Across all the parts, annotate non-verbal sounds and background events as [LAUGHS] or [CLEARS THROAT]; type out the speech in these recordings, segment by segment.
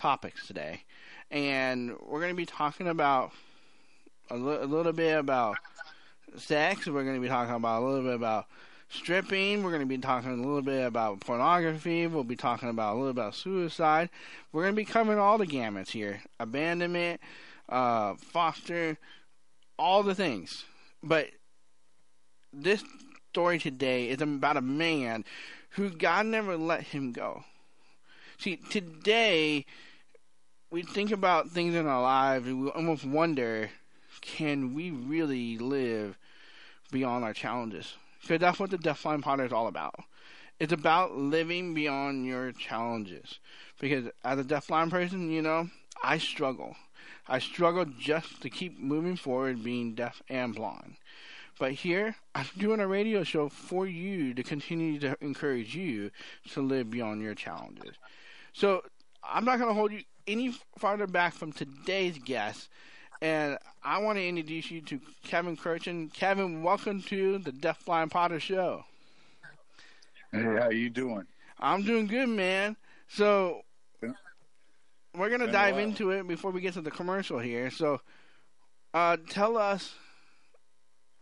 topics today, and we're going to be talking about a, li- a little bit about sex. We're going to be talking about a little bit about stripping. We're going to be talking a little bit about pornography. We'll be talking about a little about suicide. We're going to be covering all the gamuts here: abandonment, uh, foster, all the things. But this story today is about a man who God never let him go. See, today we think about things in our lives and we almost wonder can we really live beyond our challenges? Because that's what the Deafblind Potter is all about. It's about living beyond your challenges. Because as a deafblind person, you know, I struggle. I struggle just to keep moving forward being deaf and blind. But here, I'm doing a radio show for you to continue to encourage you to live beyond your challenges. So I'm not going to hold you any farther back from today's guest. And I want to introduce you to Kevin Kirchen. Kevin, welcome to the Deafblind Potter Show. Hey, how you doing? I'm doing good, man. So we're gonna Been dive into it before we get to the commercial here. So, uh, tell us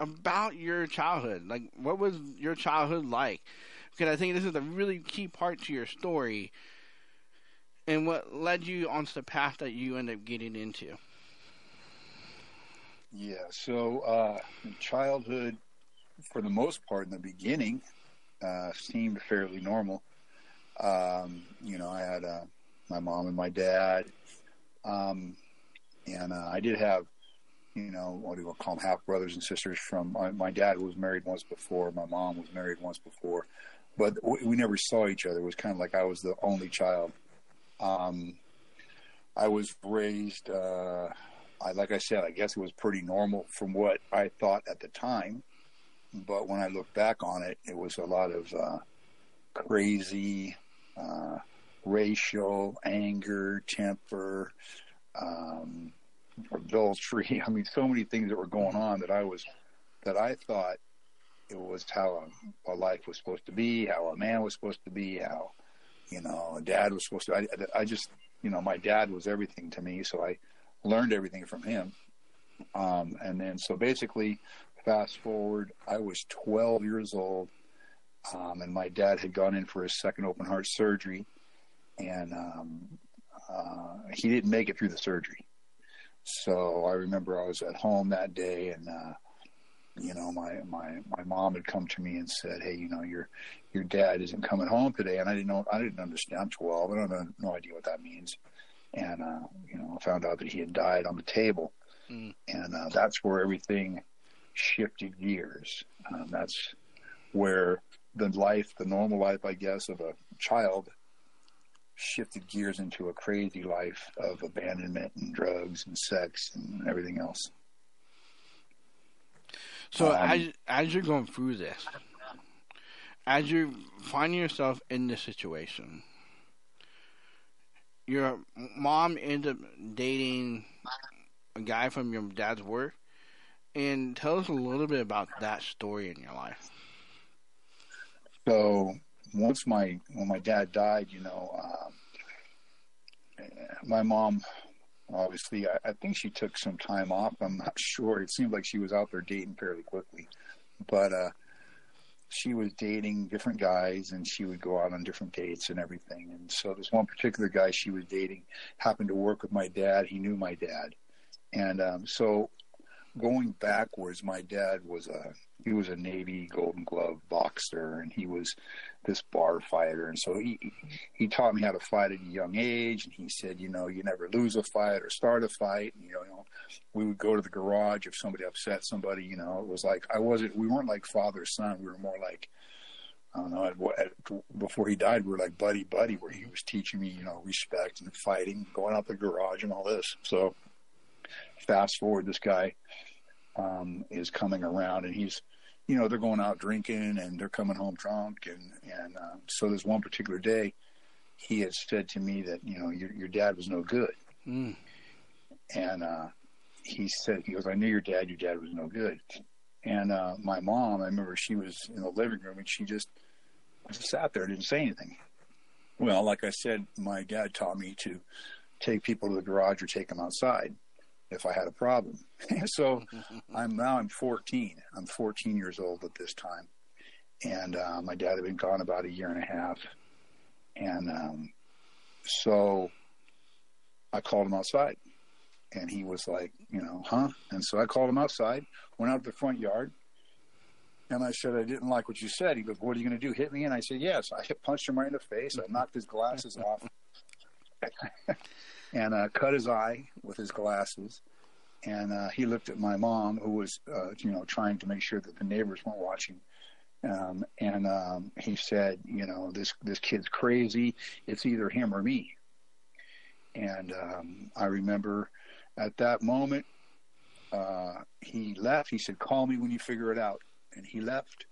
about your childhood. Like, what was your childhood like? Because I think this is a really key part to your story, and what led you onto the path that you end up getting into. Yeah, so uh, childhood, for the most part, in the beginning, uh, seemed fairly normal. Um, you know, I had uh, my mom and my dad, um, and uh, I did have, you know, what do we call them, half brothers and sisters. From my, my dad was married once before, my mom was married once before, but we never saw each other. It was kind of like I was the only child. Um, I was raised. Uh, I, like I said, I guess it was pretty normal from what I thought at the time. But when I look back on it, it was a lot of uh, crazy, uh, racial anger, temper, um, adultery. [LAUGHS] I mean, so many things that were going on that I was, that I thought it was how a, a life was supposed to be, how a man was supposed to be, how, you know, dad was supposed to. I, I just, you know, my dad was everything to me, so I learned everything from him. Um, and then, so basically, fast forward, I was 12 years old, um, and my dad had gone in for his second open heart surgery, and um, uh, he didn't make it through the surgery. So I remember I was at home that day, and uh, you know, my my my mom had come to me and said, "Hey, you know, your your dad isn't coming home today," and I didn't know, I didn't understand. I'm 12, I don't have no idea what that means and uh, you know I found out that he had died on the table, Mm. and uh, that's where everything shifted gears. Um, that's where the life, the normal life, I guess, of a child shifted gears into a crazy life of abandonment and drugs and sex and everything else. So Um, as as you're going through this, as you're finding yourself in this situation, your mom ends up dating a guy from your dad's work, and tell us a little bit about that story in your life. So once my when my dad died, you know, um, my mom obviously I, I think she took some time off. I'm not [LAUGHS] sure. It seemed like she was out there dating fairly quickly, but uh, she was dating different guys and she would go out on different dates and everything. And so this one particular guy she was dating happened to work with my dad. He knew my dad, and um, so going backwards, my dad was a he was a Navy Golden Glove boxer, and he was this bar fighter. And so he he taught me how to fight at a young age. And he said, you know, you never lose a fight or start a fight. And, you know, we would go to the garage if somebody upset somebody. You know, it was like I wasn't. We weren't like father son. We were more like. I don't know. At, at, before he died, we were like buddy buddy, where he was teaching me, you know, respect and fighting, going out the garage and all this. So, fast forward, this guy um, is coming around, and he's, you know, they're going out drinking and they're coming home drunk, and and uh, so there's one particular day, he had said to me that you know your your dad was no good, Mm. and uh, he said he goes, I knew your dad, your dad was no good, and uh, my mom, I remember she was in the living room and she just just sat there, didn't say anything. Well, like I said, my dad taught me to take people to the garage or take them outside if I had a problem. [LAUGHS] so [LAUGHS] I'm now I'm 14. I'm 14 years old at this time, and uh, my dad had been gone about a year and a half, and um, so I called him outside, and he was like, you know, huh? And so I called him outside, went out to the front yard. And I said, I didn't like what you said. He goes, What are you going to do? Hit me? And I said, Yes. I [LAUGHS] punched him right in the face. I knocked his glasses off [LAUGHS] and uh, cut his eye with his glasses. And uh, he looked at my mom, who was, uh, you know, trying to make sure that the neighbors weren't watching. Um, and um, he said, you know, this this kid's crazy. It's either him or me. And um, I remember at that moment, uh, he left. He said, "Call me when you figure it out." And he left.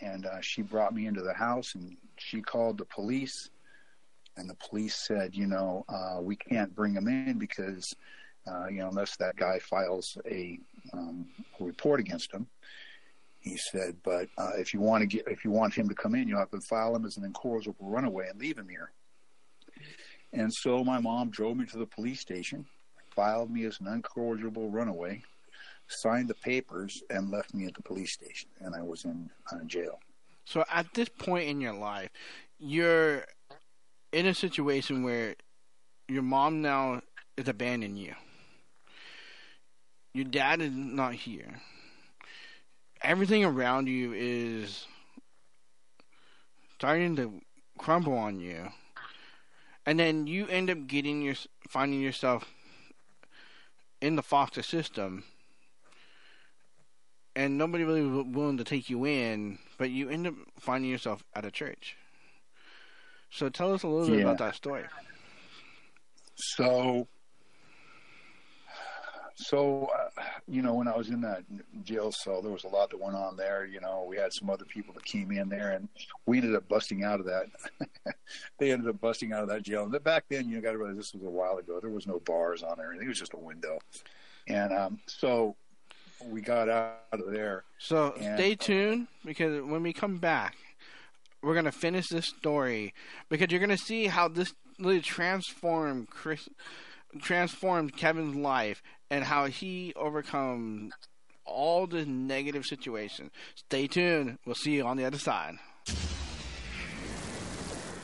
And uh, she brought me into the house, and she called the police and the police said, you know, uh, we can't bring him in because, uh, you know, unless that guy files a, um, a report against him. He said, but uh, if you want to get, if you want him to come in, you have to file him as an incorrigible runaway and leave him here. And so my mom drove me to the police station, filed me as an incorrigible runaway, signed the papers, and left me at the police station, and I was in uh, jail. So at this point in your life, you're in a situation where your mom now is abandoning you. Your dad is not here. Everything around you is starting to crumble on you. And then you end up getting your finding yourself in the foster system and nobody really willing to take you in, but you end up finding yourself at a church. So tell us a little bit about that story. So, so uh, you know, when I was in that jail cell, there was a lot that went on there. You know, we had some other people that came in there, and we ended up busting out of that. [LAUGHS] they ended up busting out of that jail. And back then, you got to realize this was a while ago. There was no bars on there; it was just a window. And um, so we got out of there. So and, stay tuned because when we come back, we're gonna finish this story because you're gonna see how this really transformed Chris, transformed Kevin's life and how he overcome all the negative situations. Stay tuned. We'll see you on the other side.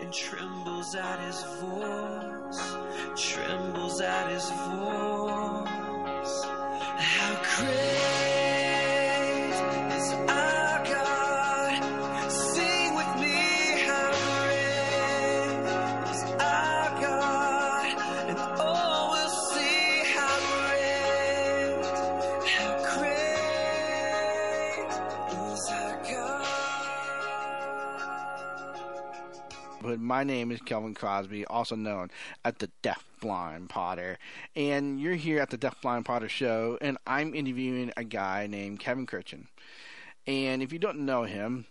and trembles at his voice, trembles at his voice. How great! My name is Kelvin Crosby, also known as the Deaf Blind Potter. And you're here at the Deaf Blind Potter Show, and I'm interviewing a guy named Kevin Kirchen. And if you don't know him,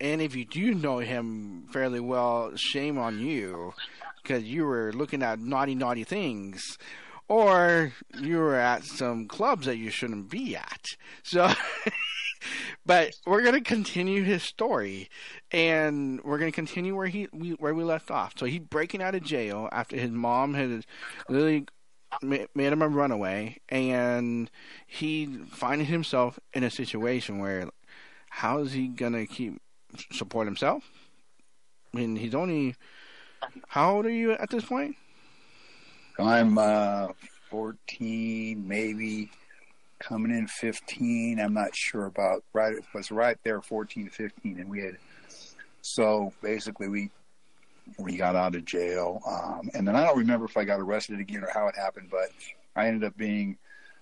and if you do know him fairly well, shame on you, because you were looking at naughty, naughty things. Or you were at some clubs that you shouldn't be at. So [LAUGHS] but we're going to continue his story, and we're going to continue where he we, where we left off. So he's breaking out of jail after his mom had literally made him a runaway, and he finding himself in a situation where how is he going to keep support himself? I mean, he's only how old are you at this point? I'm uh, 14, maybe coming in 15. I'm not sure about right. It was right there, 14 15, and we had. So basically, we we got out of jail, um, and then I don't remember if I got arrested again or how it happened, but I ended up being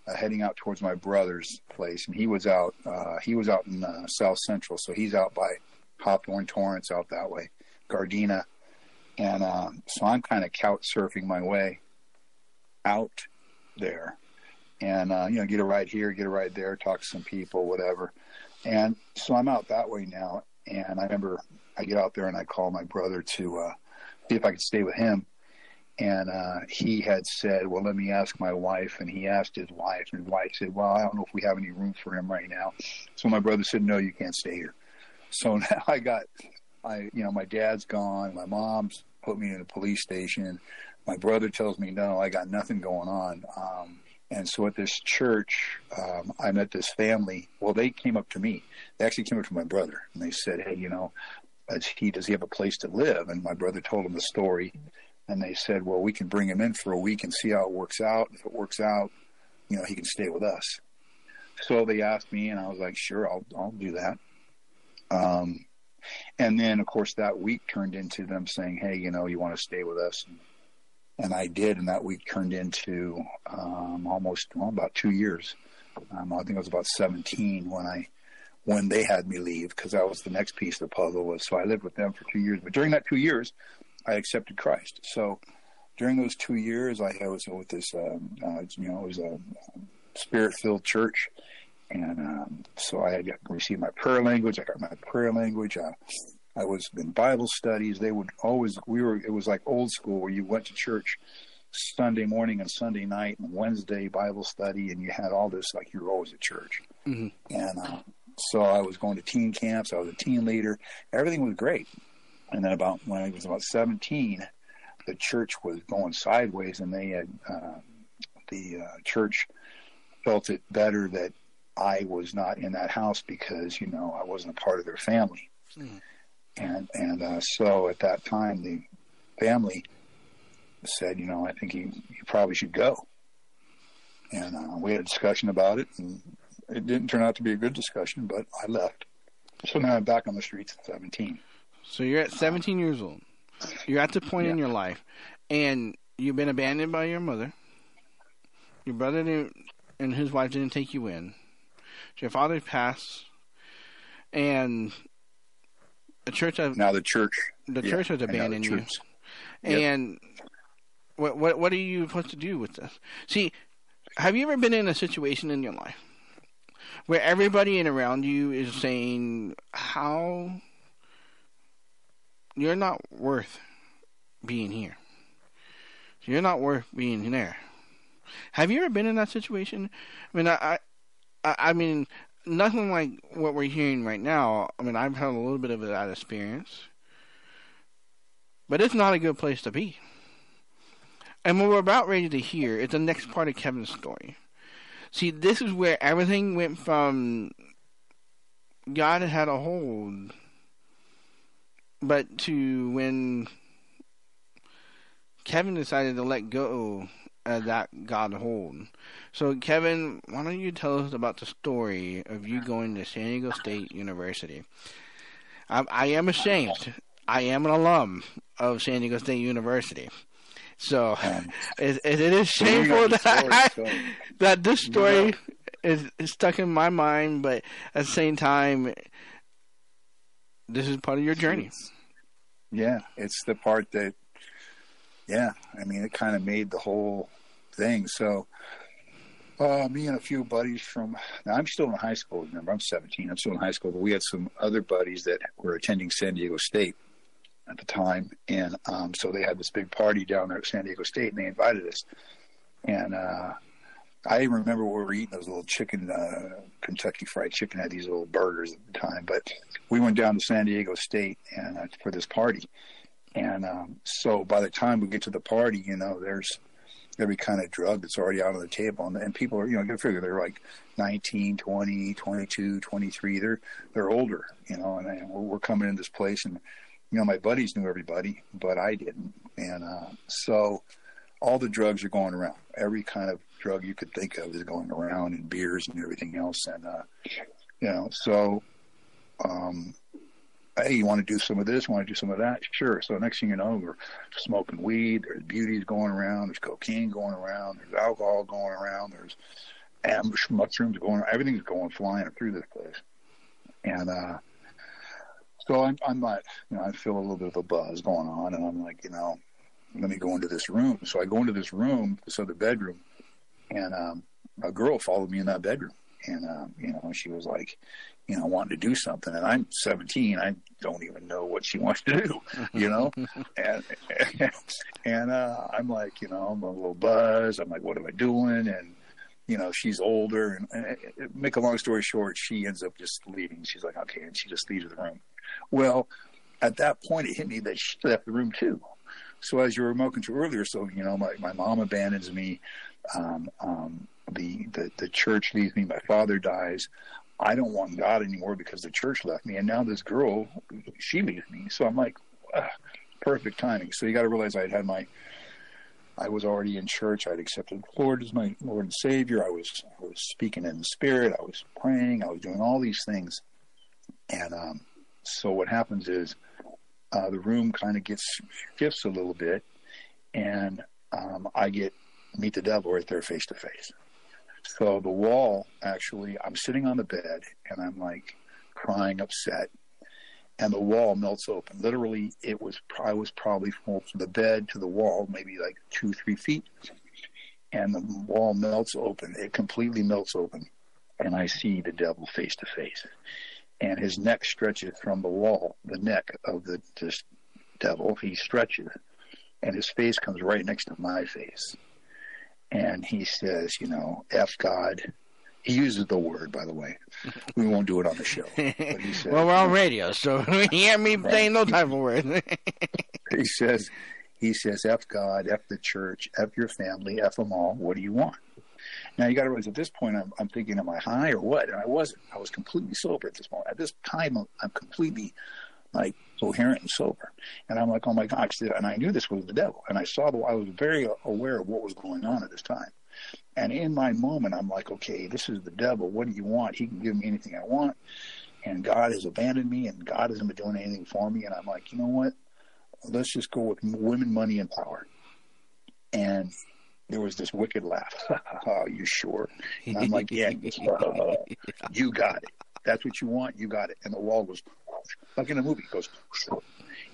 uh, heading out towards my brother's place, and he was out. Uh, he was out in uh, South Central, so he's out by Hawthorne Torrance, out that way, Gardena, and um, so I'm kind of couch surfing my way out there and uh, you know get a ride here, get a ride there, talk to some people, whatever. And so I'm out that way now. And I remember I get out there and I call my brother to uh, see if I could stay with him. And uh, he had said, "Well, let me ask my wife." And he asked his wife, and his wife said, "Well, I don't know if we have any room for him right now." So my brother said, "No, you can't stay here." So [LAUGHS] now I got, I you know, my dad's gone, my mom's put me in a police station. My brother tells me, "No, I got nothing going on." Um, and so at this church, um, I met this family. Well, they came up to me. They actually came up to my brother and they said, "Hey, you know, he does he have a place to live?" And my brother told him the story, and they said, "Well, we can bring him in for a week and see how it works out. If it works out, you know, he can stay with us." So they asked me, and I was like, "Sure, I'll I'll do that." Um, and then, of course, that week turned into them saying, "Hey, you know, you want to stay with us?" And and I did, and that week turned into um, almost well, about two years. Um, I think I was about 17 when I when they had me leave because that was the next piece of the puzzle. Was so I lived with them for two years, but during that two years, I accepted Christ. So during those two years, I was with this, um, uh, you know, it was a spirit-filled church, and um, so I had received my prayer language. I got my prayer language. Uh, I was in Bible studies. They would always we were it was like old school where you went to church Sunday morning and Sunday night and Wednesday Bible study, and you had all this like you were always at church. Mm-hmm. And uh, so I was going to teen camps. I was a teen leader. Everything was great. And then about when I was about seventeen, the church was going sideways, and they had uh, the uh, church felt it better that I was not in that house because you know I wasn't a part of their family. Mm-hmm and and uh, so at that time the family said, you know, I think you you probably should go. And uh, we had a discussion about it, and it didn't turn out to be a good discussion, but I left. So now I'm back on the streets at 17. So you're at 17 years old. You're at the point yeah. in your life, and you've been abandoned by your mother. Your brother didn't, and his wife didn't take you in. Your father passed, and the church has now the church. The yeah, church has abandoned you. Yep. And what what what are you supposed to do with this? See, have you ever been in a situation in your life where everybody in around you is saying how you're not worth being here. You're not worth being there. Have you ever been in that situation? I mean, I, I, I mean, nothing like what we're hearing right now. I mean, I've had a little bit of that experience, but it's not a good place to be. And what we're about ready to hear is the next part of Kevin's story. See, this is where everything went from God had a hold, but to when Kevin decided to let go of that God hold. So, Kevin, why don't you tell us about the story of you going to San Diego State University? I, I am ashamed. I am an alum of San Diego State University. So [LAUGHS] it, it is shameful that I, [LAUGHS] that this story is, is stuck in my mind, but at the same time, this is part of your journey. yeah, it's the part that, yeah, I mean, it kind of made the whole thing. So, uh, me and a few buddies from, now I'm still in high school, remember, I'm 17, I'm still in high school, but we had some other buddies that were attending San Diego State at the time. And um, so they had this big party down there at San Diego State and they invited us. And uh, I remember we were eating those little chicken, uh, Kentucky Fried Chicken had these little burgers at the time. But we went down to San Diego State and uh, for this party. And um, so by the time we get to the party, you know, there's every kind of drug that's already out on the table. And, and people are, you know, you figure they're like 19, 20, 22, 23. They're, they're older, you know, and, and we're, we're coming in this place and, you know, my buddies knew everybody, but I didn't. And uh, so all the drugs are going around. Every kind of drug you could think of is going around, and beers and everything else. And uh, you know, so um, hey, you want to do some of this? Want to do some of that? Sure. So next thing you know, we're smoking weed. There's beauties going around. There's cocaine going around. There's alcohol going around. There's ambush mushrooms going. Everything's going flying through this place. And uh, so I'm, I'm not, you know, I feel a little bit of a buzz going on, and I'm like, you know, let me go into this room. So I go into this room, this other bedroom, and um, a girl followed me in that bedroom, and um, you know, she was like, you know, wanting to do something, and I'm 17. I don't even know what she [LAUGHS] wants to do, you know, [LAUGHS] and [LAUGHS] and uh, I'm like, you know, I'm a little buzz. I'm like, what am I doing? And you know, she's older, and, and make a long story short, she ends up just leaving. She's like, okay, and she just leaves the room. Well, at that point, it hit me that she left the room too. So as you were remoting to earlier, so you know, my my mom abandons me. Um, um, the, the the church leaves me. My father dies. I don't want God anymore because the church left me, and now this girl, she leaves me. So I'm like, ah, perfect timing. So you got to realize I had had my, I was already in church. I'd accepted the Lord as my Lord and Savior. I was I was speaking in the Spirit. I was praying. I was doing all these things, and um, so what happens is uh, the room kind of gets shifts a little bit, and um, I get meet the devil right there face to face. So the wall actually, I'm sitting on the bed and I'm like crying, upset, and the wall melts open. Literally, it was I was probably from the bed to the wall, maybe like two, three feet, and the wall melts open. It completely melts open, and I see the devil face to face, and his neck stretches from the wall, the neck of the this devil. He stretches, and his face comes right next to my face and he says, you know, F God. He uses the word, by the way. We won't do it on the show. [LAUGHS] Says, well, we're on radio, so [LAUGHS] you hear me saying no type of word. [LAUGHS] he says, he says, F God, F the church, F your family, F them all. What do you want? Now you got to realize at this point I'm, I'm thinking, am I high or what? And I wasn't. I was completely sober at this moment. At this time, I'm completely like coherent and sober. And I'm like, oh my gosh, and I knew this was the devil. And I saw the, I was very aware of what was going on at this time. And in my moment, I'm like, okay, this is the devil. What do you want? He can give me anything I want. And God has abandoned me and God hasn't been doing anything for me. And I'm like, you know what? Let's just go with women, money, and power. And there was this wicked laugh. [LAUGHS] oh, you sure? And I'm like, yeah, [LAUGHS] uh, you got it. That's what you want. You got it. And the wall goes like in a movie, it goes,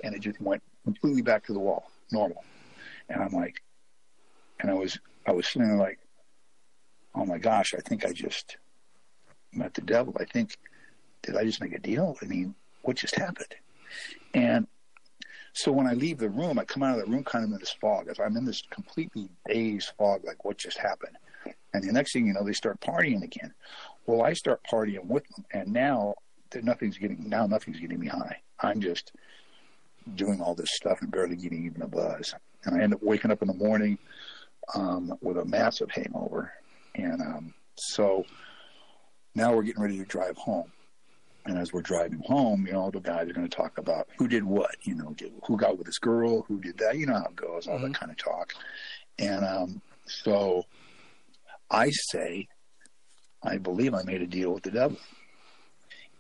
and it just went completely back to the wall, normal. And I'm like, and I was, I was sitting there like, oh my gosh, I think I just met the devil. I think, did I just make a deal? I mean, what just happened? And so when I leave the room, I come out of the room kind of in this fog. I'm in this completely dazed fog, like what just happened. And the next thing you know, they start partying again. Well, I start partying with them, and now nothing's getting now nothing's getting me high. I'm just doing all this stuff and barely getting even a buzz. And I end up waking up in the morning um, with a massive hangover. And um, so now we're getting ready to drive home. And as we're driving home, you know, the guys are going to talk about who did what, you know, who got with this girl, who did that, you know how it goes, all mm-hmm. that kind of talk. And um, so I say, I believe I made a deal with the devil.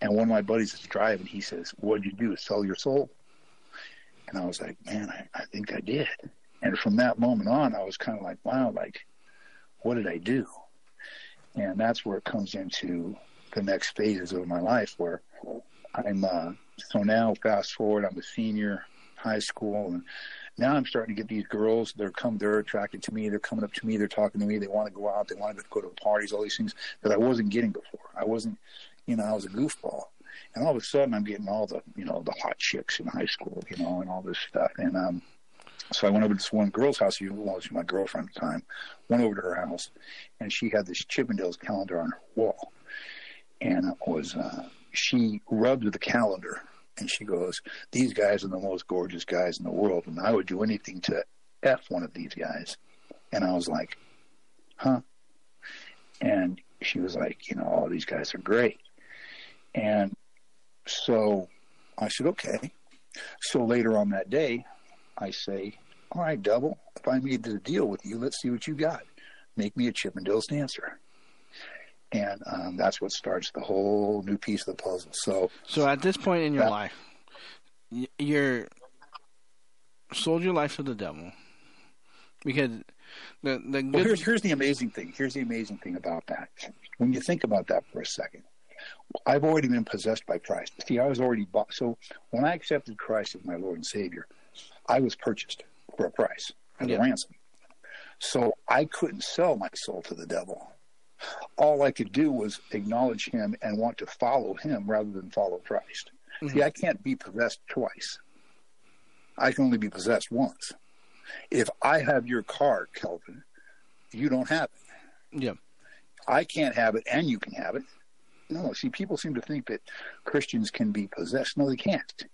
And one of my buddies is driving. He says, "What did you do? Sell your soul?" And I was like, "Man, I, I think I did." And from that moment on, I was kind of like, "Wow, like, what did I do?" And that's where it comes into the next phases of my life, where I'm. Uh, so now, fast forward, I'm a senior, high school, and now I'm starting to get these girls. They're come, they're attracted to me. They're coming up to me. They're talking to me. They want to go out. They want to go to parties. All these things that I wasn't getting before. I wasn't, you know, I was a goofball, and all of a sudden I'm getting all the, you know, the hot chicks in high school, you know, and all this stuff. And um, so I went over to this one girl's house. You know, she was my girlfriend at the time. Went over to her house, and she had this Chippendales calendar on her wall, and it was uh, she rubbed the calendar and she goes, These guys are the most gorgeous guys in the world, and I would do anything to F one of these guys. And I was like, Huh? And she was like, You know, all these guys are great. And so I said, Okay. So later on that day, I say, All right, double, if I made the deal with you, let's see what you got. Make me a Chippendales dancer and um, that's what starts the whole new piece of the puzzle. So, so at this point in your that, life, you're sold your life to the devil because the the good... well, here's here's the amazing thing. Here's the amazing thing about that. When you think about that for a second, I've already been possessed by Christ. See, I was already bought. So when I accepted Christ as my Lord and Savior, I was purchased for a price, at yeah. a ransom. So I couldn't sell my soul to the devil all I could do was acknowledge him and want to follow him rather than follow Christ. Mm-hmm. See, I can't be possessed twice. I can only be possessed once. If I have your car, Kelvin, you don't have it. Yeah. I can't have it and you can have it. No, see, people seem to think that Christians can be possessed. No, they can't.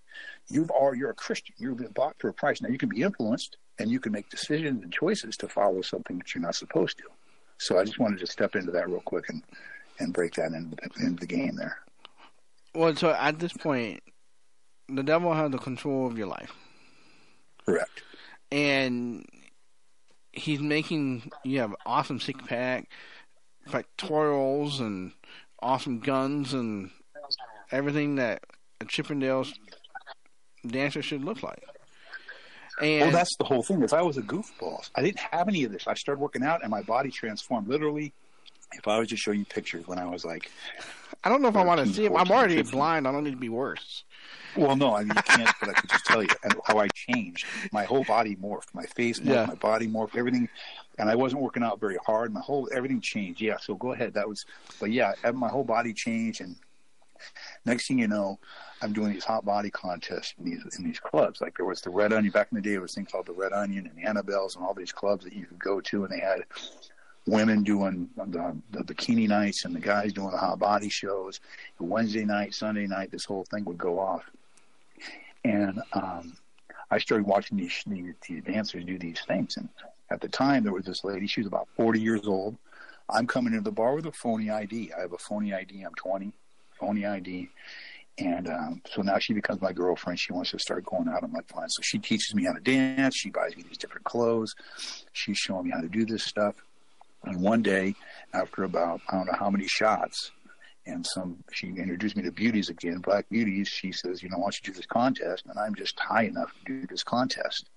You've are you're a Christian. You've been bought for a price. Now you can be influenced and you can make decisions and choices to follow something that you're not supposed to. So I just wanted to step into that real quick and and break that into, the, into the game there. Well, so at this point, the devil has the control of your life. Correct. And he's making you have awesome six pack, pectorals, and awesome guns and everything that a Chippendales dancer should look like. Oh, and well, that's the whole thing. Is I was a goofball. I didn't have any of this. I started working out, and my body transformed. Literally, if I was to show you pictures when I was like, I don't know if 13, I want to see them. I'm already 15. blind. I don't need to be worse. Well, no, I mean you can't. but I can just tell you [LAUGHS] how I changed. My whole body morphed. My face morphed. Yeah. My body morphed. Everything. And I wasn't working out very hard. My whole everything changed. Yeah. So go ahead. That was. But yeah, my whole body changed, and next thing you know, I'm doing these hot body contests in these in these clubs. Like there was the Red Onion back in the day. There was thing called the Red Onion and Annabelles and all these clubs that you could go to, and they had women doing the, the bikini nights and the guys doing the hot body shows. And Wednesday night, Sunday night, this whole thing would go off, and um, I started watching these, these these dancers do these things. And at the time, there was this lady. She was about 40 years old. I'm coming into the bar with a phony ID. I have a phony ID. I'm 20, phony ID and um, so now she becomes my girlfriend. She wants to start going out. I'm like, fine. So she teaches me how to dance. She buys me these different clothes. She's showing me how to do this stuff. And one day, after about I don't know how many shots, and some she introduced me to beauties again, black beauties. She says, you know, why don't you do this contest? And I'm just high enough to do this contest.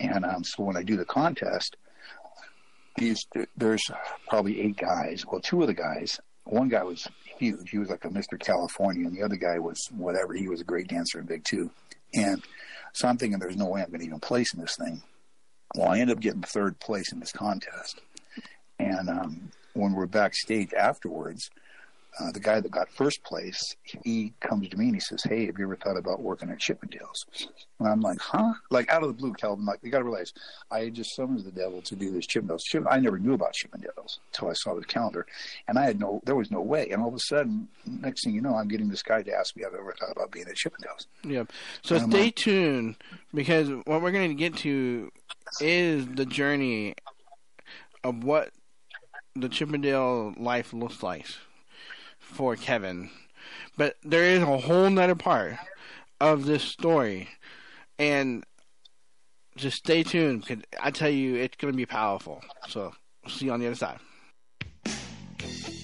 And um, so when I do the contest, these there's probably eight guys. Well, two of the guys, one guy was huge. He was like a Mr. California, and the other guy was whatever. He was a great dancer and big too. And so I'm thinking, there's no way I'm going to even place in this thing. Well, I end up getting third place in this contest. And um, when we're backstage afterwards, uh, the guy that got first place, he comes to me and he says, "Hey, have you ever thought about working at Chippendales?" And I'm like, "Huh?" Like out of the blue, Kelvin. Like you got to realize, I just summoned the devil to do this Chippendales. Chip, I never knew about Chippendales until I saw the calendar, and I had no, there was no way. And all of a sudden, next thing you know, I'm getting this guy to ask me, "Have I ever thought about being at Chippendales?" Yeah. So and stay like, tuned because what we're going to get to is the journey of what the Chippendale life looks like for Kevin. But there is a whole nother part of this story. And just stay tuned because I tell you, it's going to be powerful. So, see you on the other side.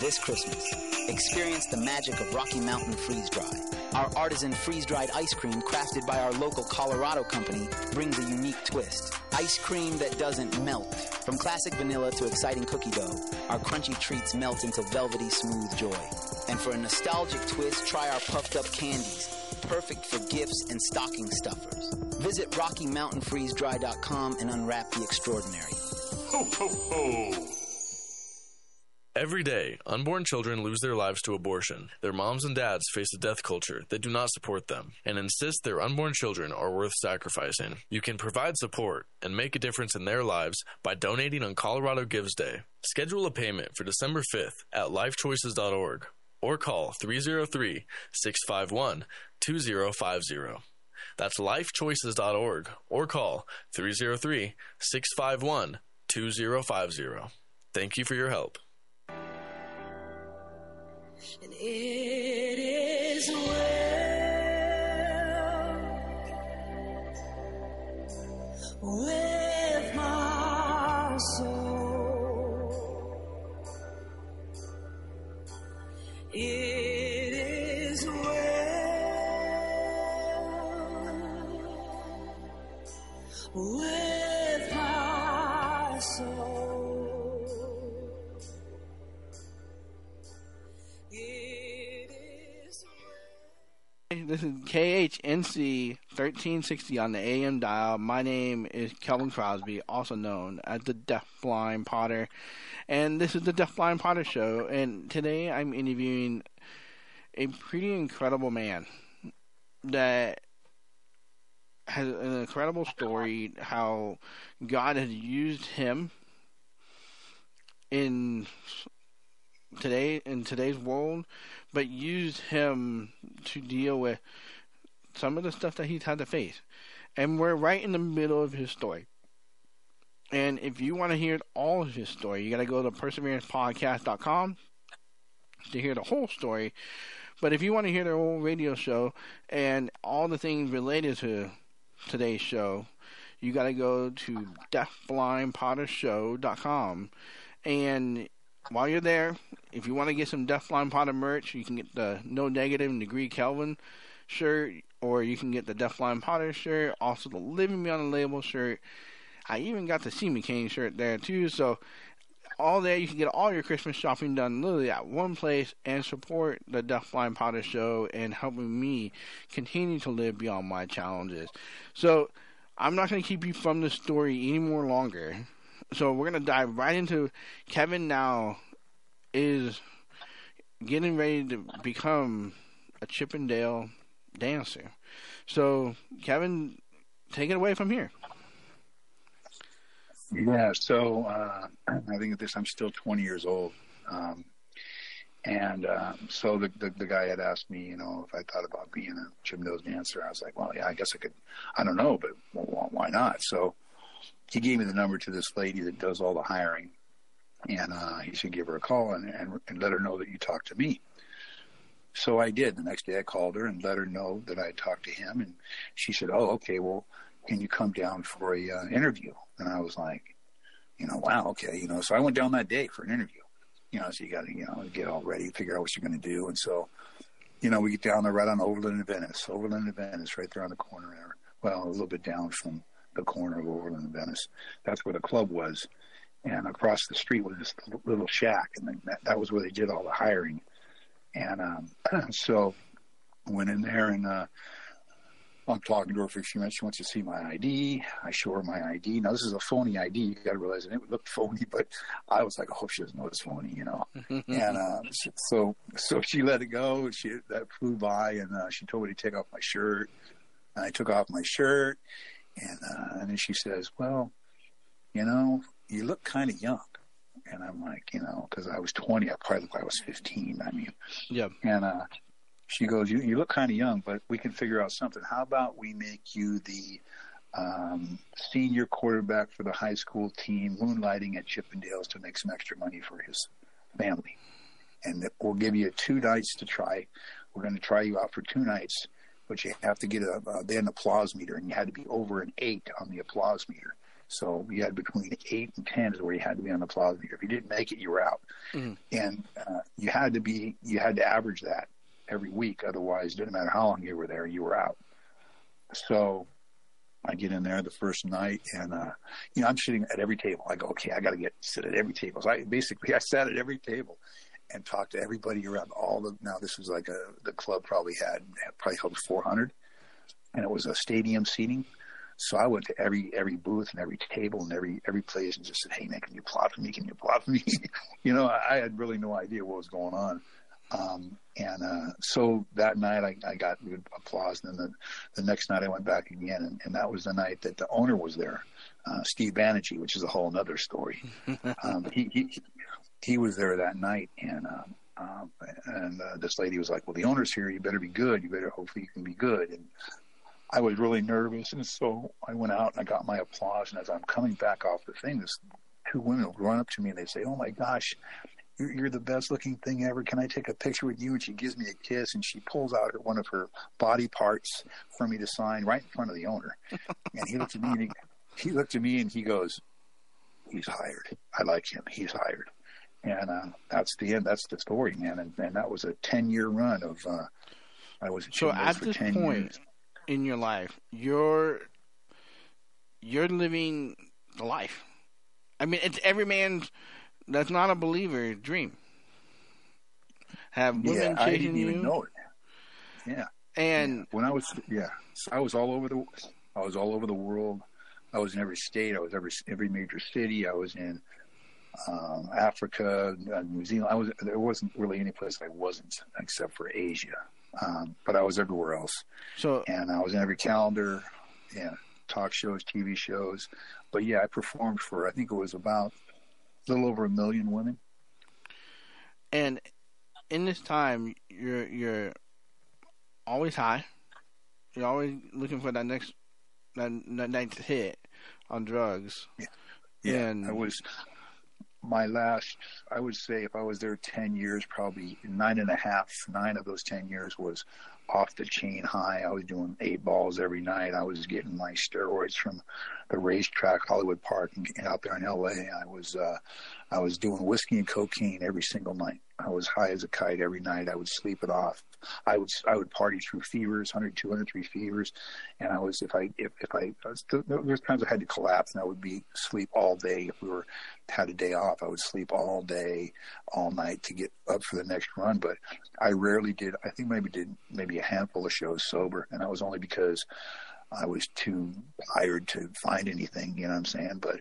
This Christmas, experience the magic of Rocky Mountain Freeze Dry. Our artisan freeze dried ice cream, crafted by our local Colorado company, brings a unique twist. Ice cream that doesn't melt. From classic vanilla to exciting cookie dough, our crunchy treats melt into velvety smooth joy. And for a nostalgic twist, try our puffed up candies, perfect for gifts and stocking stuffers. Visit RockyMountainFreezeDry.com and unwrap the extraordinary. Ho, ho, ho! Every day, unborn children lose their lives to abortion. Their moms and dads face a death culture that do not support them and insist their unborn children are worth sacrificing. You can provide support and make a difference in their lives by donating on Colorado Gives Day. Schedule a payment for December 5th at lifechoices.org or call 303 651 2050. That's lifechoices.org or call 303 651 2050. Thank you for your help. And it is well with my soul. It is well with my soul. This is KHNC 1360 on the AM dial. My name is Kelvin Crosby, also known as the Deafblind Potter. And this is the Deafblind Potter Show. And today I'm interviewing a pretty incredible man that has an incredible story how God has used him in today in today's world, but used him to deal with some of the stuff that he's had to face. And we're right in the middle of his story. And if you want to hear all of his story, you got to go to perseverancepodcast.com to hear the whole story. But if you want to hear the whole radio show and all the things related to today's show, you got to go to deafblindpottershow.com. And while you're there, if you want to get some Deafblind Potter merch, you can get the No Negative and Degree Kelvin shirt, or you can get the Deafblind Potter shirt, also the Living Beyond the Label shirt. I even got the See Me Cane shirt there too. So all there, you can get all your Christmas shopping done literally at one place and support the Deafblind Potter Show and helping me continue to live beyond my challenges. So I'm not going to keep you from the story any more longer. So we're to dive right into Kevin now is getting ready to become a Chippendale dancer. So Kevin, take it away from here. Yeah, so uh, [CLEARS THROAT] I think at this I'm still 20 years old, um, and um, so the, the the guy had asked me, you know, if I thought about being a Chippendales dancer. I was like, well, yeah, I guess I could. I don't know, but well, why not? So he gave me the number to this lady that does all the hiring, and uh, he said give her a call and, and and let her know that you talked to me. So I did. The next day I called her and let her know that I had talked to him, and she said, "Oh, okay. Well, can you come down for a uh, interview?" And I was like, "You know, wow, okay." You know, so I went down that day for an interview. You know, so you got to you know get all ready, figure out what you're going to do, and so you know we get down there right on Overland and Venice. Overland and Venice, right there on the corner there. Well, a little bit down from the corner of Overland and Venice. That's where the club was. and across the street was this little shack, and that, that was where they did all the hiring. And um, [CLEARS THROAT] so went in there and uh, I'm talking to her for a few minutes. She wants to see my ID. I show her my ID. Now this is a phony ID. You got to realize it looked phony, but I was like, I hope she doesn't know it's phony, you know. [LAUGHS] and uh, so so she let it go. She that flew by, and uh, she told me to take off my shirt. And I took off my shirt, and uh, and then she says, "Well, you know, you look kind of young." And I'm like, you know, because I was 20, I probably looked like I was 15. I mean, Yeah. and uh, she goes, you, you look kind of young, but we can figure out something. How about we make you the um, senior quarterback for the high school team, moonlighting at Chippendales to make some extra money for his family? And we'll give you two nights to try. We're going to try you out for two nights, but you have to get a, a then applause meter, and you had to be over an eight on the applause meter. So you had between eight and ten is where you had to be on the applause meter. If you didn't make it, you were out Mhm. and uh, you had to be you had to average that every week otherwise it didn't matter how long you were there you were out so i get in there the first night and uh you know i'm sitting at every table i go okay i got to get sit at every table so i basically i sat at every table and talked to everybody around all the now this was like a the club probably had probably held 400 and it was a stadium seating so I went to every every booth and every table and every every place and just said, "Hey man, can you plot for me? Can you plot for me?" [LAUGHS] you know, I, I had really no idea what was going on. Um, and uh, so that night I, I got good applause. And then the, the next night I went back again, and, and that was the night that the owner was there, uh, Steve Banerjee, which is a whole other story. [LAUGHS] um, he, he he was there that night, and um, um, and uh, this lady was like, "Well, the owner's here. You better be good. You better hopefully you can be good." And I was really nervous, and so I went out and I got my applause. And as I'm coming back off the thing, this two women will run up to me and they say, "Oh my gosh, you're, you're the best looking thing ever. Can I take a picture with you?" And she gives me a kiss, and she pulls out her, one of her body parts for me to sign right in front of the owner. [LAUGHS] and he looked at me and he, he looked at me and he goes, "He's hired. I like him. He's hired." And uh, that's the end. That's the story, man. And, and that was a ten year run of. Uh, I was So at this point years. in your life, you're you're living the life. I mean, it's every man's that's not a believer dream. Have women yeah, I didn't you, even know it. Yeah. and when I was yeah, I was all over the I was all over the world. I was in every state. I was every every major city. I was in um, Africa, uh, New Zealand. I was there wasn't really any place I wasn't except for Asia, um, but I was everywhere else. So and I was in every calendar, yeah, talk shows, TV shows. But yeah, I performed for I think it was about a little over a million women. and in this time, you're you're always high. You're always looking for that next that, that next hit on drugs. Yeah, And- I was my last. I would say if I was there ten years, probably nine and a half, nine of those ten years was off the chain high. I was doing eight balls every night. I was getting my steroids from the racetrack, Hollywood Park, and and out there in L.A. I was uh, I was doing whiskey and cocaine every single night. I was high as a kite every night. I would sleep it off. I would I would party through fevers, 100, 203 fevers, and I was if I if if I, I was, there was times I had to collapse and I would be sleep all day. If we were had a day off, I would sleep all day, all night to get up for the next run. But I rarely did. I think maybe did maybe a handful of shows sober, and that was only because I was too tired to find anything. You know what I'm saying? But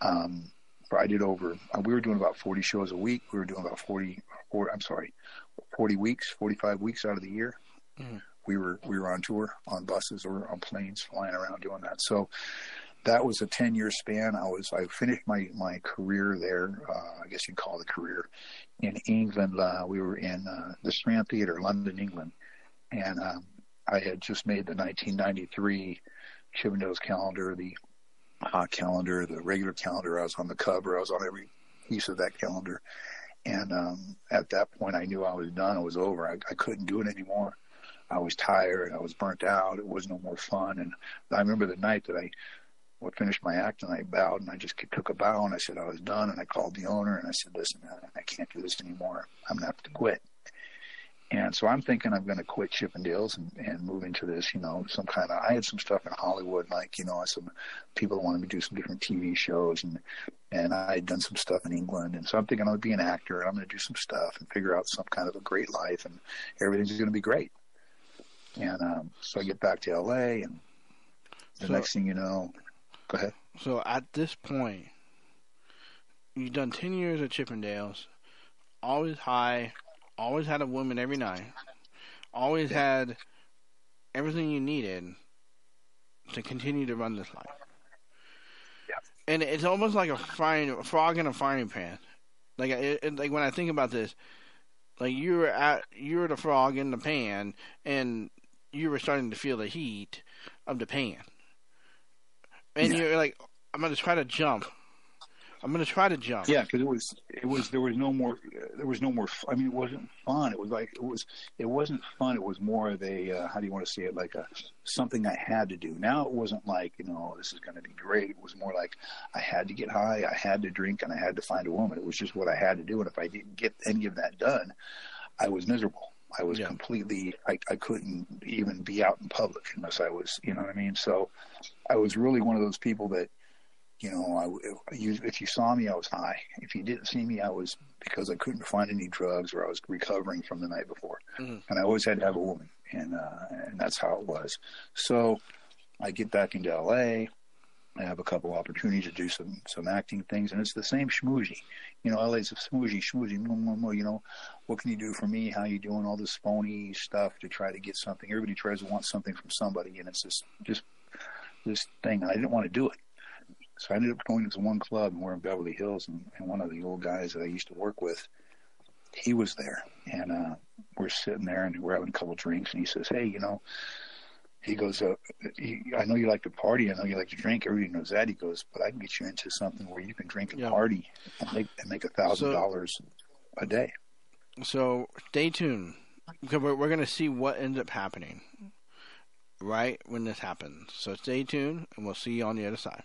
um, I did over. uh, We were doing about 40 shows a week. We were doing about 40. Or, I'm sorry, 40 weeks, 45 weeks out of the year. Mhm. We were we were on tour on buses or on planes, flying around doing that. So that was a 10 year span. I was I finished my my career there. Uh, I guess you'd call it a career in England. Uh, we were in uh, the Strand Theatre, London, England, and um, I had just made the 1993 Chippendales calendar, the hot calendar, the regular calendar. I was on the cover. I was on every piece of that calendar. And um, at that point, I knew I was done. It was over. I, I couldn't do it anymore. I was tired. I was burnt out. It was no more fun. And I remember the night that I finished my act and I bowed and I just took a bow and I said I was done. And I called the owner and I said, listen, man, I can't do this anymore. I'm going to have to quit. And so I'm thinking I'm going to quit Chippendales and, and move into this, you know, some kind of. I had some stuff in Hollywood, like you know, some people wanted me to do some different TV shows, and and I had done some stuff in England, and so I'm thinking I'm going to be an actor, and I'm going to do some stuff and figure out some kind of a great life, and everything's going to be great. And um, so I get back to LA, and the So- next thing you know, go ahead. So at this point, you've done 10 years at Chippendales, always high, always had a woman every night, always had everything you needed to continue to run this life. Yeah. And it's almost like a frying a frog in a frying pan. Like it, it, like when I think about this, like you were at you were the frog in the pan, and you were starting to feel the heat of the pan, and Yeah. you're like, I'm gonna try to jump. I'm gonna try to jump. Yeah, because it was it was there was no more there was no more. I mean, it wasn't fun. It was like it was it wasn't fun. It was more of a uh, how do you want to say it? Like a something I had to do. Now it wasn't like you know this is going to be great. It was more like I had to get high, I had to drink, and I had to find a woman. It was just what I had to do. And if I didn't get any of that done, I was miserable. I was completely. I, I couldn't even be out in public unless I was. You know what I mean? So I was really one of those people that you know, I, you, if you saw me, I was high. If you didn't see me, I was because I couldn't find any drugs or I was recovering from the night before. Mhm. And I always had to have a woman, and uh, and that's how it was. So I get back into LA. I have a couple opportunities to do some some acting things, and it's the same schmoozy. You know, LA's a schmoozy, schmoozy. More, more, more. You know, what can you do for me? How you doing? All this phony stuff to try to get something. Everybody tries to want something from somebody, and it's this just this thing. I didn't want to do it. So I ended up going to one club, and we're in Beverly Hills, and, and one of the old guys that I used to work with, he was there, and uh, we're sitting there, and we're having a couple drinks, and he says, "Hey, you know," he goes, uh, he, "I know you like to party, I know you like to drink. Everybody knows that." He goes, "But I can get you into something where you can drink and Yeah. party and make and make a thousand dollars a day." So stay tuned because we're, we're going to see what ends up happening right when this happens. So stay tuned, and we'll see you on the other side.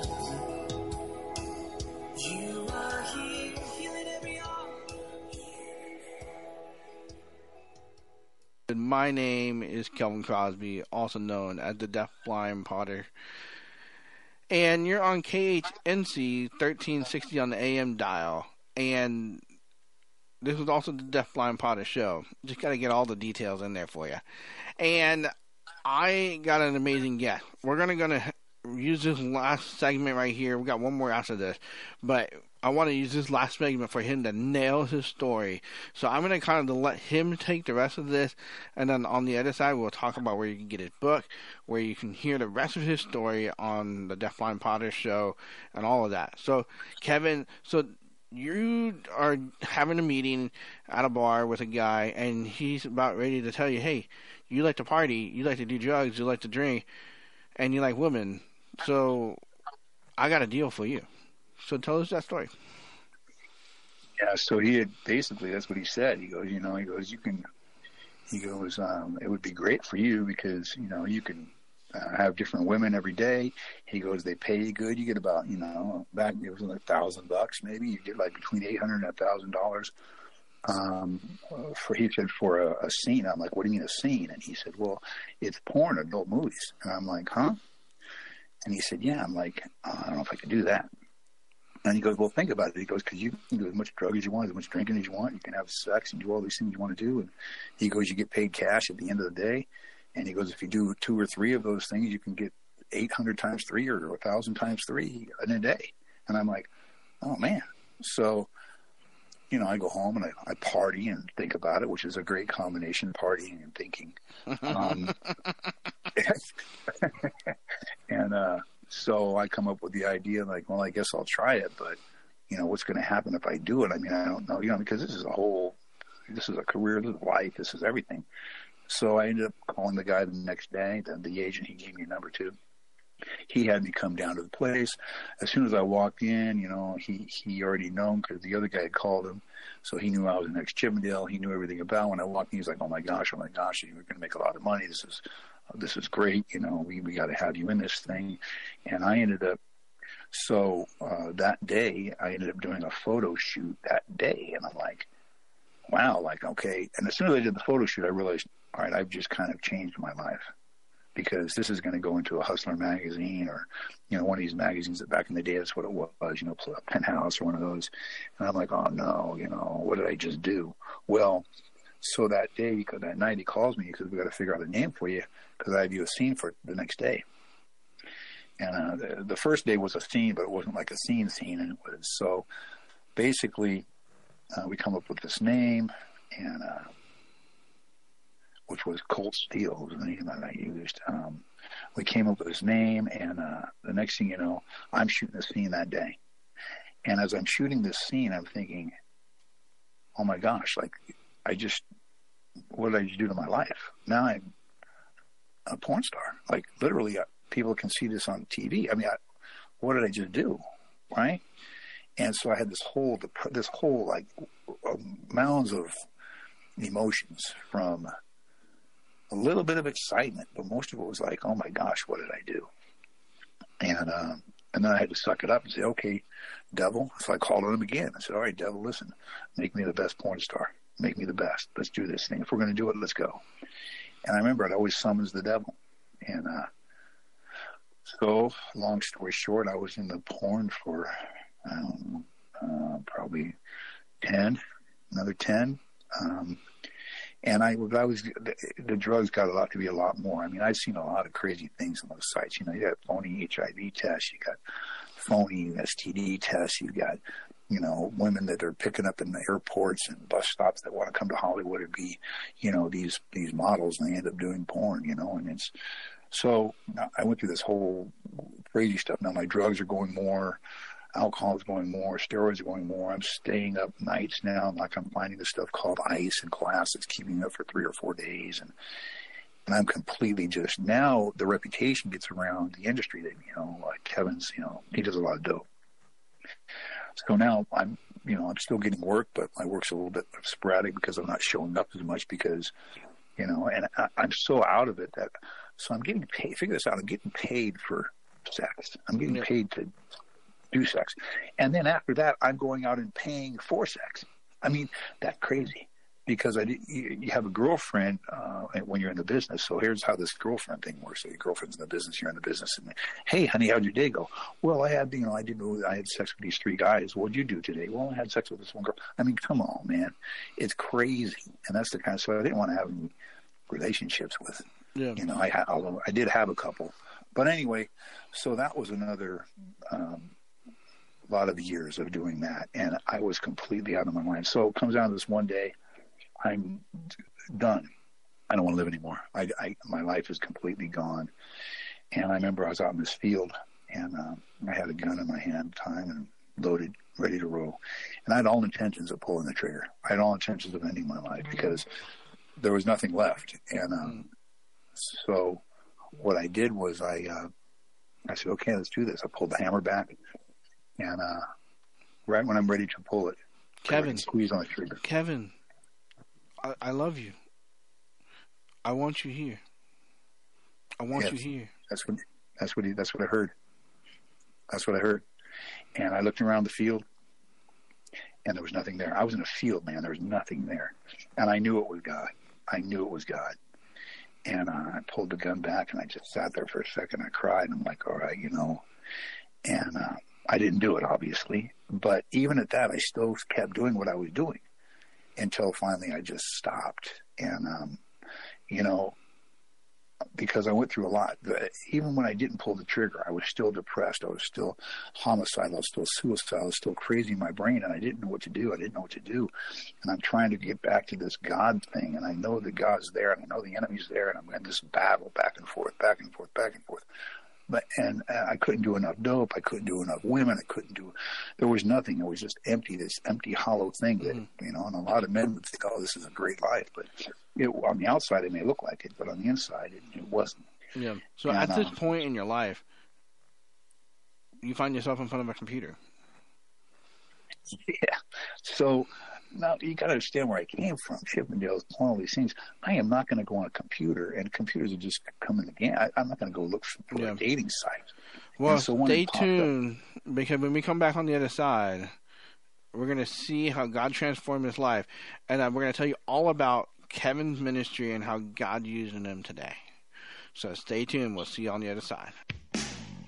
My name is Kelvin Crosby, also known as the Deaf Blind Potter. And you're on KHNC 1360 on the AM dial. And this is also the Deaf Blind Potter show. Just got to get all the details in there for you. And I got an amazing guest. We're gonna gonna use this last segment right here. We got one more after this, but I want to use this last segment for him to nail his story. So I'm gonna kind of let him take the rest of this, and then on the other side we'll talk about where you can get his book, where you can hear the rest of his story on the Deaf Blind Potter show, and all of that. So Kevin, so you are having a meeting at a bar with a guy, and he's about ready to tell you, hey you like to party, you like to do drugs, you like to drink, and you like women. So I got a deal for you. So tell us that story. Yeah, so he had basically that's what he said. He goes, you know, he goes, you can, he goes, um, it would be great for you because you know you can uh, have different women every day. He goes, they pay you good. You get about, you know, back it was like a thousand bucks maybe. You get like between eight hundred and a thousand dollars um, for he said for a, a scene. I'm like, what do you mean a scene? And he said, well, it's porn, adult movies. And I'm like, huh? And he said, yeah. I'm like, oh, I don't know if I can do that. And he goes, well, think about it. He goes, because you can do as much drug as you want, as much drinking as you want. You can have sex and do all these things you want to do. And he goes, you get paid cash at the end of the day. And he goes, if you do two or three of those things, you can get 800 times three or 1,000 times three in a day. And I'm like, oh man. So you know, I go home and I, I party and think about it, which is a great combination, partying and thinking. [LAUGHS] Um, [LAUGHS] and uh, so I come up with the idea, like, well, I guess I'll try it, but you know, what's going to happen if I do it? I mean, I don't know, you know, because this is a whole, this is a career, this is life, this is everything. So I ended up calling the guy the next day, the, the agent he gave me a number to he had me come down to the place. As soon as I walked in, you know, he he already known because the other guy had called him, so he knew I was the next Chippendale. He knew everything about. When I walked in, he's like, "Oh my gosh, oh my gosh, you're going to make a lot of money. This is this is great. You know, we we got to have you in this thing." And I ended up. So uh, that day, I ended up doing a photo shoot that day, and I'm like, "Wow!" Like, okay. And as soon as I did the photo shoot, I realized, all right, I've just kind of changed my life because this is going to go into a Hustler magazine or, you know, one of these magazines that back in the day, that's what it was, you know, Penthouse or one of those. And I'm like, oh no, you know, what did I just do? Well, so that day, because that night, he calls me because we got to figure out a name for you because I have you a scene for the next day. And uh, the, the first day was a scene, but it wasn't like a scene scene, and it was so. Basically, uh, we come up with this name, and uh, which was Colt Steel, was the name that I used. Um, we came up with his name, and uh, the next thing you know, I'm shooting the scene that day. And as I'm shooting this scene, I'm thinking, oh my gosh, like, I just, what did I do to my life? Now I'm a porn star. Like, literally, uh, people can see this on TV. I mean, I, what did I just do? Right? And so I had this whole, this whole, like, mounds of emotions from a little bit of excitement, but most of it was like, oh my gosh, what did I do? And uh, and then I had to suck it up and say, okay, devil. So I called on him again. I said, all right, devil, listen, make me the best porn star. Make me the best. Let's do this thing. If we're going to do it, let's go. And I remember it always summons the devil. And uh, so, long story short, I was in the porn for um, uh, probably 10, another 10. Um, and I, I was, the, the drugs got a lot to be a lot more. I mean, I've seen a lot of crazy things on those sites. You know, you got phony HIV tests, you got phony STD tests, you got, you know, women that are picking up in the airports and bus stops that want to come to Hollywood and be, you know, these, these models and they end up doing porn, you know, and it's, so I went through this whole crazy stuff. Now my drugs are going more alcohol is going more, steroids are going more. I'm staying up nights now. Like I'm finding this stuff called ice and glass that's keeping me up for three or four days, and and I'm completely just now the reputation gets around the industry that you know like Kevin's, you know, he does a lot of dope. So now I'm, you know, I'm still getting work, but my work's a little bit sporadic because I'm not showing up as much because, you know, and I, I'm so out of it that, so I'm getting paid. Figure this out. I'm getting paid for sex. I'm getting yeah. paid to do sex. And then after that, I'm going out and paying for sex. I mean, that crazy because I did, you, you have a girlfriend uh, when you're in the business. So here's how this girlfriend thing works. So your girlfriend's in the business, you're in the business, and hey, honey, how'd your day go? Well, I had you know I didn't I had sex with these three guys. What'd you do today? Well, I had sex with this one girl. I mean, come on, man, it's crazy, and that's the kind of so I didn't want to have any relationships with. Yeah. You know, I although I did have a couple, but anyway, so that was another. Um, lot of years of doing that, and I was completely out of my mind. So it comes down to this one day, I'm done. I don't want to live anymore. I, I my life is completely gone. And I remember I was out in this field, and um, I had a gun in my hand, time and loaded, ready to roll. And I had all intentions of pulling the trigger. I had all intentions of ending my life because there was nothing left. And um, so what I did was I uh, I said, okay, let's do this. I pulled the hammer back, and uh, right when I'm ready to pull it, Kevin, squeeze on the trigger. Kevin, I, I love you. I want you here. I want Yes. you here. That's what that's what he, that's what I heard. That's what I heard. And I looked around the field, and there was nothing there. I was in a field, man. There was nothing there, and I knew it was God. I knew it was God. And uh, I pulled the gun back, and I just sat there for a second. I cried, I'm like, all right, you know. And uh, I didn't do it, obviously, but even at that, I still kept doing what I was doing until finally I just stopped. And um, you know, because I went through a lot. Even when I didn't pull the trigger, I was still depressed. I was still homicidal. I was still suicidal. I was still crazy in my brain, and I didn't know what to do. I didn't know what to do. And I'm trying to get back to this God thing, and I know that God's there, and I know the enemy's there, and I'm in this battle back and forth, back and forth, back and forth. But and I couldn't do enough dope. I couldn't do enough women. I couldn't do. There was nothing. It was just empty. This empty, hollow thing that you know. And a lot of men would think, "Oh, this is a great life," but it, on the outside it may look like it, but on the inside it, it wasn't. Yeah. So And, at this um, point in your life, you find yourself in front of a computer. [LAUGHS] Yeah. So now you got to understand where I came from. Chippendales, all these things. I am not going to go on a computer, and computers are just coming again. I, I'm not going to go look for Yeah. a dating site. Well, so stay popped up- tuned because when we come back on the other side, we're going to see how God transformed his life, and uh, we're going to tell you all about Kevin's ministry and how God using him today. So stay tuned. We'll see you on the other side.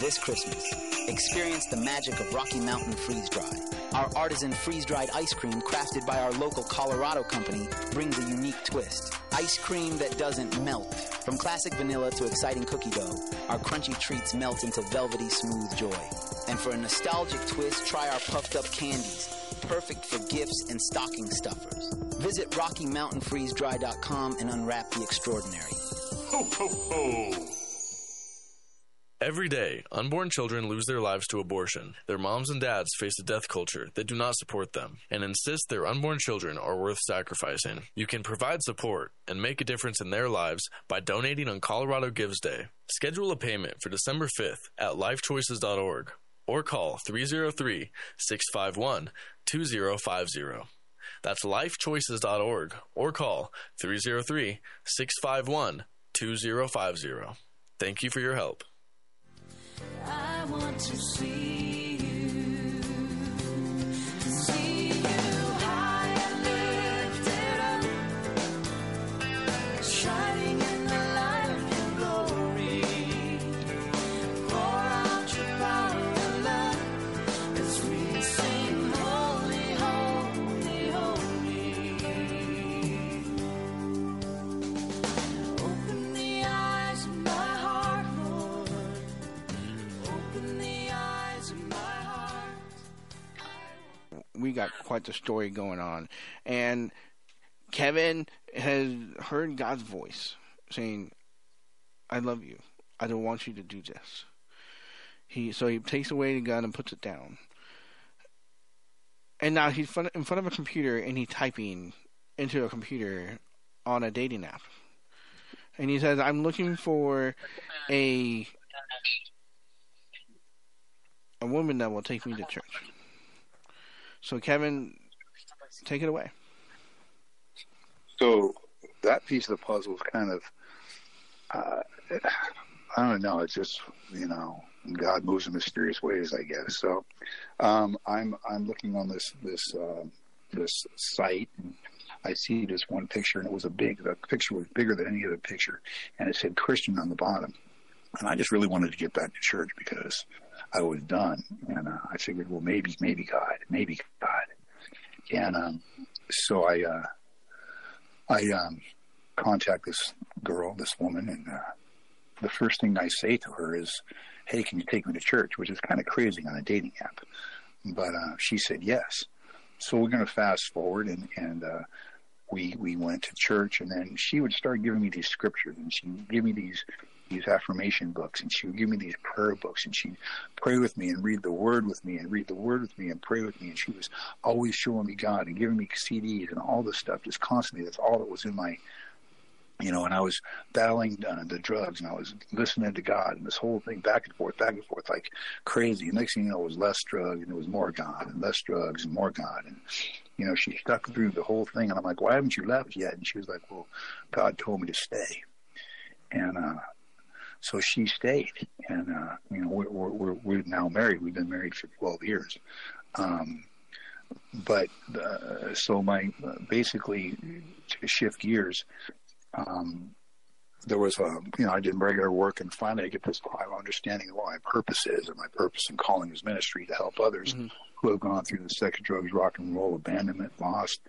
This Christmas, experience the magic of Rocky Mountain Freeze Dry. Our artisan freeze dried ice cream, crafted by our local Colorado company, brings a unique twist. Ice cream that doesn't melt. From classic vanilla to exciting cookie dough, our crunchy treats melt into velvety smooth joy. And for a nostalgic twist, try our puffed up candies, perfect for gifts and stocking stuffers. Visit RockyMountainFreezeDry.com and unwrap the extraordinary. Ho, ho, ho. Every day, unborn children lose their lives to abortion. Their moms and dads face a death culture that do not support them and insist their unborn children are worth sacrificing. You can provide support and make a difference in their lives by donating on Colorado Gives Day. Schedule a payment for December 5th at lifechoices.org or call 303 651 2050. That's lifechoices.org or call 303 651 2050. Thank you for your help. I want to see quite the story going on. And Kevin has heard God's voice saying, "I love you. I don't want you to do this." He so he takes away the gun and puts it down. And now he's in front of a computer and he's typing into a computer on a dating app. And he says, "I'm looking for a a woman that will take me to church." So Kevin, take it away. So that piece of the puzzle is kind of, uh, I don't know. It's just you know, God moves in mysterious ways, I guess. So um, I'm I'm looking on this this uh, this site. And I see this one picture, and it was a big. The picture was bigger than any other picture, and it said Christian on the bottom. And I just really wanted to get back to church because I was done, and uh, I figured, well, maybe maybe God, maybe God, and um, so I. Uh, I um, contact this girl, this woman, and uh, the first thing I say to her is, "Hey, can you take me to church?" Which is kind of crazy on a dating app, but uh, she said yes. So we're going to fast forward, and and uh, we we went to church, and then she would start giving me these scriptures, and she would give me these these affirmation books, and she would give me these prayer books, and she'd pray with me and read the Word with me, and read the Word with me, and pray with me, and she was always showing me God and giving me CDs and all this stuff, just constantly. That's all that was in my you know, and I was battling uh, the drugs, and I was listening to God, and this whole thing back and forth, back and forth, like crazy. And next thing you know, it was less drugs, and it was more God, and less drugs, and more God. And you know, she stuck through the whole thing, and I'm like, "Why haven't you left yet?" And she was like, "Well, God told me to stay." And uh, so she stayed, and uh, you know, we're, we're we're we're now married. We've been married for 12 years. Um, but uh, so my uh, basically to shift gears, um, there was a you know I did regular work, and finally I get this understanding of what my purpose is, and my purpose in calling is ministry to help others who have gone through the sex, drugs, rock and roll, abandonment, lost,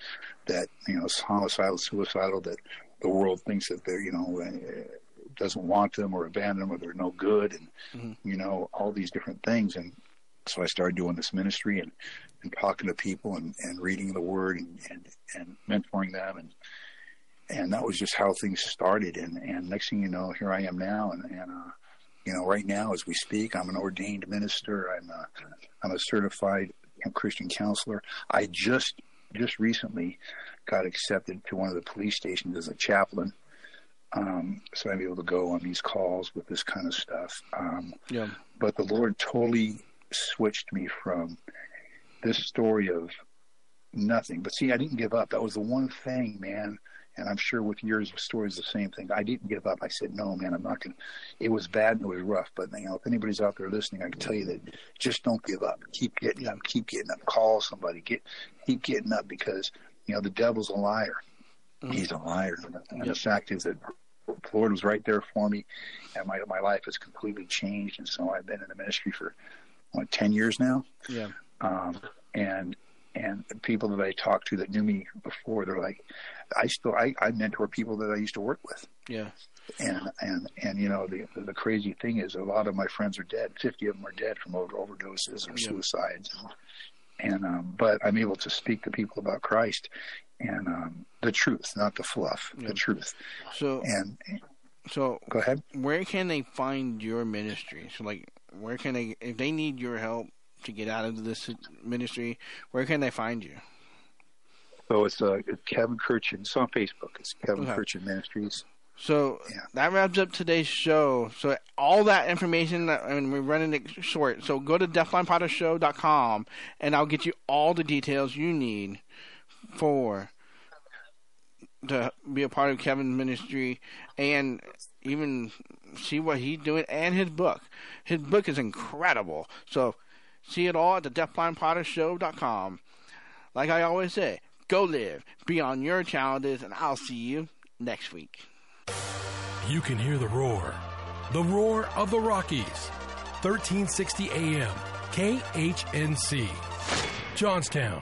that you know homicidal, suicidal, that the world thinks that they're you know uh, doesn't want them or abandon them or they're no good, and you know all these different things, and so I started doing this ministry and, and talking to people and, and reading the word and, and, and mentoring them. And and that was just how things started. And, and next thing you know here I am now. And, and uh, you know right now as we speak I'm an ordained minister. I'm a, I'm a certified Christian counselor. I just just recently got accepted to one of the police stations as a chaplain um, so I'm able to go on these calls with this kind of stuff um, Yeah. but the Lord totally switched me from this story of nothing. But see, I didn't give up. That was the one thing, man. And I'm sure with yours the stories the same thing. I didn't give up. I said, no, man, I'm not going to. It was bad and it was rough. But, you know, if anybody's out there listening, I can tell you that just don't give up. Keep getting up. Keep getting up. Call somebody. Get Keep getting up because, you know, the devil's a liar. He's a liar. And the fact is that the Lord was right there for me, and my my life has completely changed. And so I've been in the ministry for what ten years now, Yeah. um, and and the people that I talked to that knew me before, they're like, I still I, I mentor people that I used to work with, Yeah. and and and you know the the crazy thing is a lot of my friends are dead. Fifty of them are dead from over overdoses or Yeah. suicides, and um, but I'm able to speak to people about Christ and um, the truth, not the fluff, Yeah. the truth. So And so go ahead. where can they find your ministry? So like where can they if they need your help to get out of this ministry, where can they find you? So it's uh, Kevin Kirchin. It's on Facebook. It's Kevin Okay. Kirchin Ministries. So yeah. that wraps up today's show. So all that information, that- and we're running it short. So go to deafblindpottershow.com and I'll get you all the details you need for to be a part of Kevin's ministry and even see what he's doing and his book. His book is incredible. So see it all at the deafblindpottershow.com. Like I always say, go live be on your challenges, and I'll see you next week. You can hear the roar. The roar of the Rockies. 1360 AM. KHNC. Johnstown.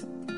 Thank you.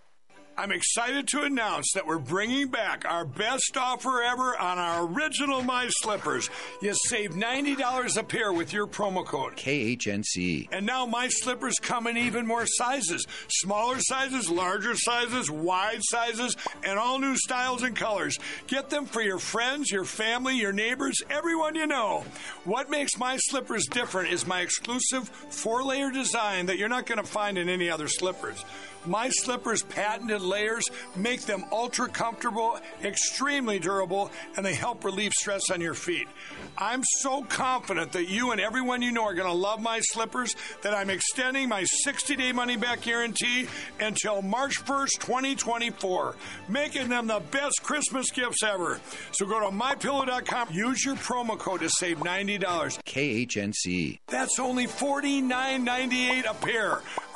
I'm excited to announce that we're bringing back our best offer ever on our original My Slippers. You save $90 a pair with your promo code. KHNC. And now My Slippers come in even more sizes smaller sizes, larger sizes, wide sizes, and all new styles and colors. Get them for your friends, your family, your neighbors, everyone you know. What makes My Slippers different is my exclusive four layer design that you're not going to find in any other slippers. My Slippers patented layers make them ultra comfortable, extremely durable, and they help relieve stress on your feet. I'm so confident that you and everyone you know are going to love my slippers that I'm extending my 60 day money back guarantee until March 1st, 2024, making them the best Christmas gifts ever. So go to mypillow.com, use your promo code to save $90. KHNC. That's only $49.98 a pair.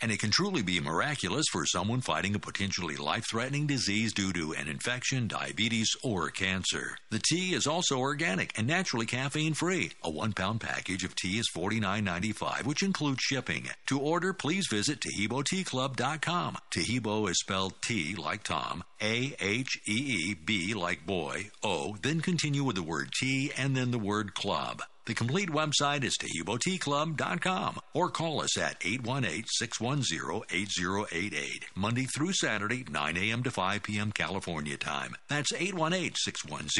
and it can truly be miraculous for someone fighting a potentially life threatening disease due to an infection, diabetes, or cancer. The tea is also organic and naturally caffeine free. A one pound package of tea is $49.95, which includes shipping. To order, please visit TaheeboTeaClub.com. Taheebo is spelled T like Tom, A H E E B like boy, O, then continue with the word tea and then the word club. The complete website is TaheeboTeaClub.com or call us at 818-610-8088, Monday through Saturday, 9 a.m. to 5 p.m. California time. That's 818-610